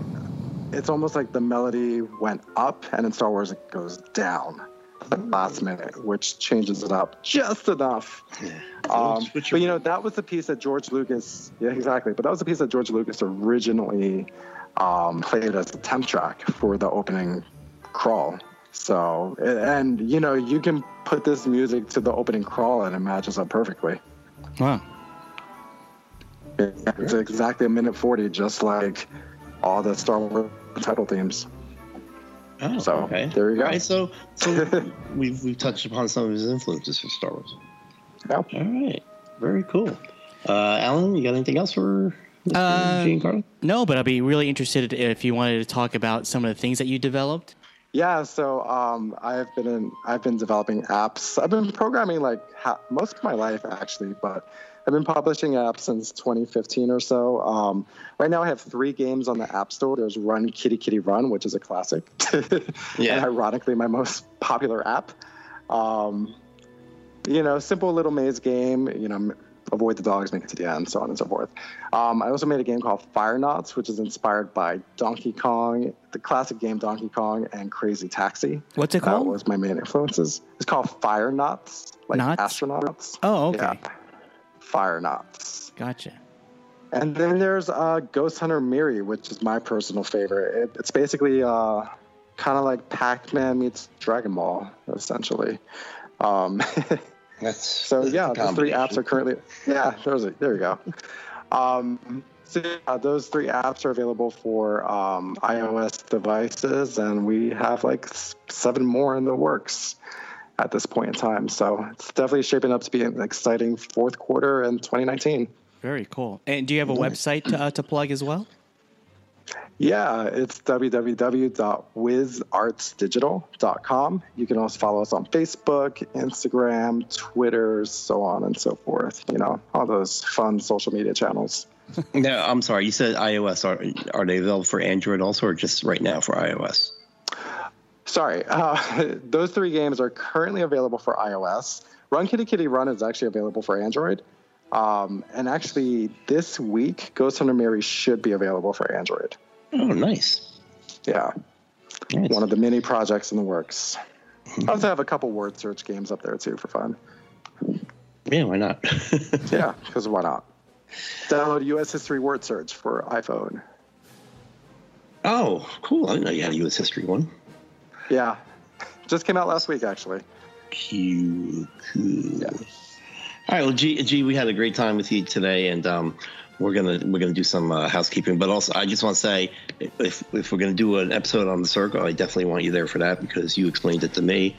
it's almost like the melody went up, and in Star Wars it goes down the last minute, which changes it up just enough. Um, Switch but you know, that was the piece that George Lucas, yeah, exactly. But that was the piece that George Lucas originally um, played as a temp track for the opening crawl. So, and you know, you can put this music to the opening crawl, and it matches up perfectly. Wow. It's exactly a minute forty, just like all the Star Wars title themes. Oh, So, okay. there you go. All right, so so we've we've touched upon some of his influences for Star Wars. Yeah. All right. Very cool. Uh, Alan, you got anything else for Mr. Uh, Giancarlo? No, but I'd be really interested if you wanted to talk about some of the things that you developed. Yeah, so um, I've been in, I've been developing apps. I've been programming like ha- most of my life actually, but I've been publishing apps since 2015 or so. Um, right now, I have three games on the App Store. There's Run Kitty Kitty Run, which is a classic, Yeah. and ironically, my most popular app. Um, you know, simple little maze game. You know, avoid the dogs, make it to the end, so on and so forth. Um, I also made a game called Fire Knots, which is inspired by Donkey Kong, the classic game Donkey Kong, and Crazy Taxi. What's it called? That was my main influences. It's called Fire Knots, like Knots? astronauts. Oh, okay. Yeah. Fire Knots. Gotcha. And then there's uh, Ghost Hunter Miri, which is my personal favorite. It, it's basically uh, kind of like Pac-Man meets Dragon Ball, essentially. Um, That's so that's yeah, those three apps are currently yeah. There's a, there you go. Um, so yeah, those three apps are available for um, iOS devices, and we have like seven more in the works at this point in time. So it's definitely shaping up to be an exciting fourth quarter in 2019. Very cool. And do you have a website to, uh, to plug as well? Yeah, it's www.wizartsdigital.com. You can also follow us on Facebook, Instagram, Twitter, so on and so forth. You know, all those fun social media channels. No, I'm sorry. You said iOS. Are are they available for Android also, or just right now for iOS? Sorry, uh, those three games are currently available for iOS. Run Kitty Kitty Run is actually available for Android. Um, and actually, this week, Ghost Hunter Mary should be available for Android. Oh, nice. Yeah, Nice. one of the many projects in the works. I also have a couple word search games up there too for fun. Yeah, why not? Yeah, because why not? Download U.S. History Word Search for iPhone. oh, cool. I didn't know you had a U.S. history one. Yeah, just came out last week actually. Cool, cool. All right, well, G, G, we had a great time with you today, and um, we're gonna we're gonna do some uh, housekeeping. But also, I just want to say, if if we're gonna do an episode on the circle, I definitely want you there for that because you explained it to me.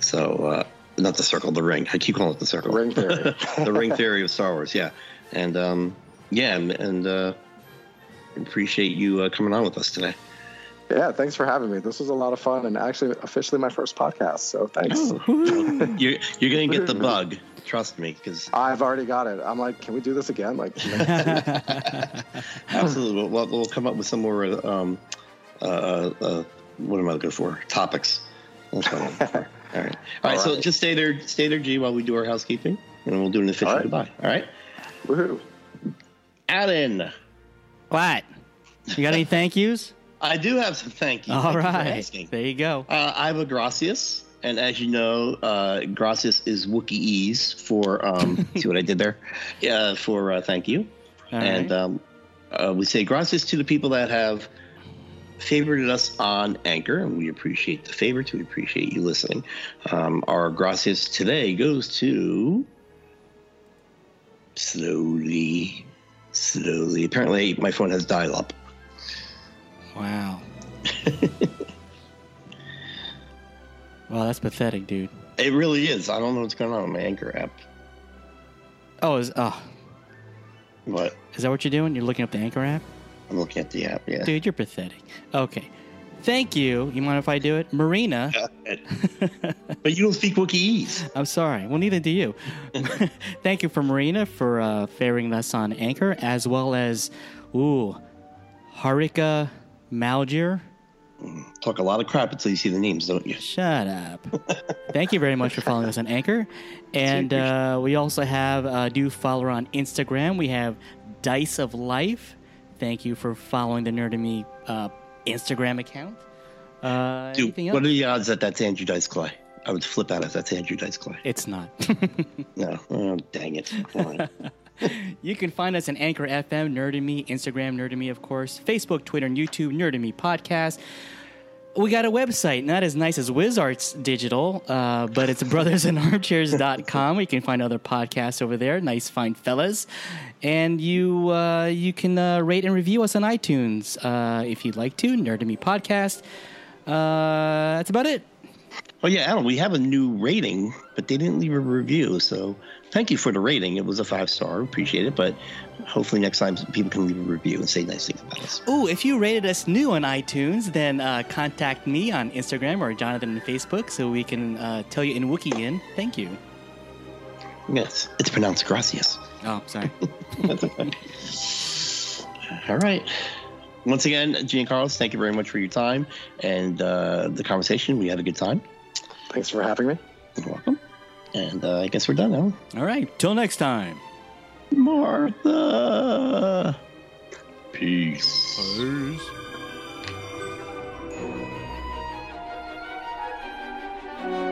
So, uh, not the circle, the ring. I keep calling it the circle. Ring theory. the ring theory of Star Wars. Yeah, and um, yeah, and, and uh, appreciate you uh, coming on with us today. Yeah, thanks for having me. This was a lot of fun and actually officially my first podcast. So thanks. You're you're gonna get the bug. Trust me, because I've already got it. I'm like, can we do this again? Like, absolutely, we'll, we'll, we'll come up with some more. Um, uh, uh, uh, what am I looking for? Topics. That's what I'm looking for. All right. All right. All So just stay there, stay there, G, while we do our housekeeping, and we'll do an official All right. goodbye. All right. woohoo. Alan, What? You got any thank yous? I do have some thank you. All Thank right. asking. There you go. Uh, I have a gracias, and as you know, uh, gracias is Wookieese for. Um, see what I did there? Yeah, for uh, thank you. All and right. um, uh, we say gracias to the people that have favorited us on Anchor, and we appreciate the favorite. We appreciate you listening. Um, our gracias today goes to slowly, slowly. Apparently, my phone has dial-up. Wow. wow, that's pathetic, dude. It really is. I don't know what's going on with my Anchor app, Oh, is oh, but is that what you're doing? You're looking up the Anchor app? I'm looking at the app. Yeah. Dude, you're pathetic. Okay. Thank you. You mind if I do it? Marina. but you don't speak Wookieese. I'm sorry. Well, neither do you. Thank you for Marina for uh, favoring us on Anchor, as well as, ooh, Harika Malgir. Talk a lot of crap until you see the names, don't you? Shut up. Thank you very much for following us on Anchor. And uh, we also have, uh, do follow on Instagram. We have Dice of Life. Thank you for following the Nerd and Me uh, Instagram account. Uh, Dude, anything what are the odds that that's Andrew Dice Clay? I would flip out if that's Andrew Dice Clay. It's not. No, oh, dang it. You can find us on Anchor FM, Nerd and Me, Instagram, Nerd and Me, of course, Facebook, Twitter, and YouTube, Nerd and Me Podcast. We got a website, not as nice as WizArts Digital, uh, but it's brothersandarmchairs.com. You can find other podcasts over there. Nice, fine fellas. And you uh, you can uh, rate and review us on iTunes uh, if you'd like to. Nerd and Me Podcast. Uh, that's about it. Oh yeah, Alan, we have a new rating, but they didn't leave a review. So thank you for the rating. It was a five star. Appreciate it. But hopefully next time people can leave a review and say nice things about us. Ooh, if you rated us new on iTunes, then uh, contact me on Instagram or Jonathan on Facebook so we can uh, tell you in Wookieean. Thank you. Yes, it's pronounced gracias. Oh, sorry. All right. Once again, Giancarlos, thank you very much for your time and uh, the conversation. We had a good time. Thanks for having me. You're welcome. And uh, I guess we're done now. All right. Till next time. Martha. Peace. Peace. Peace.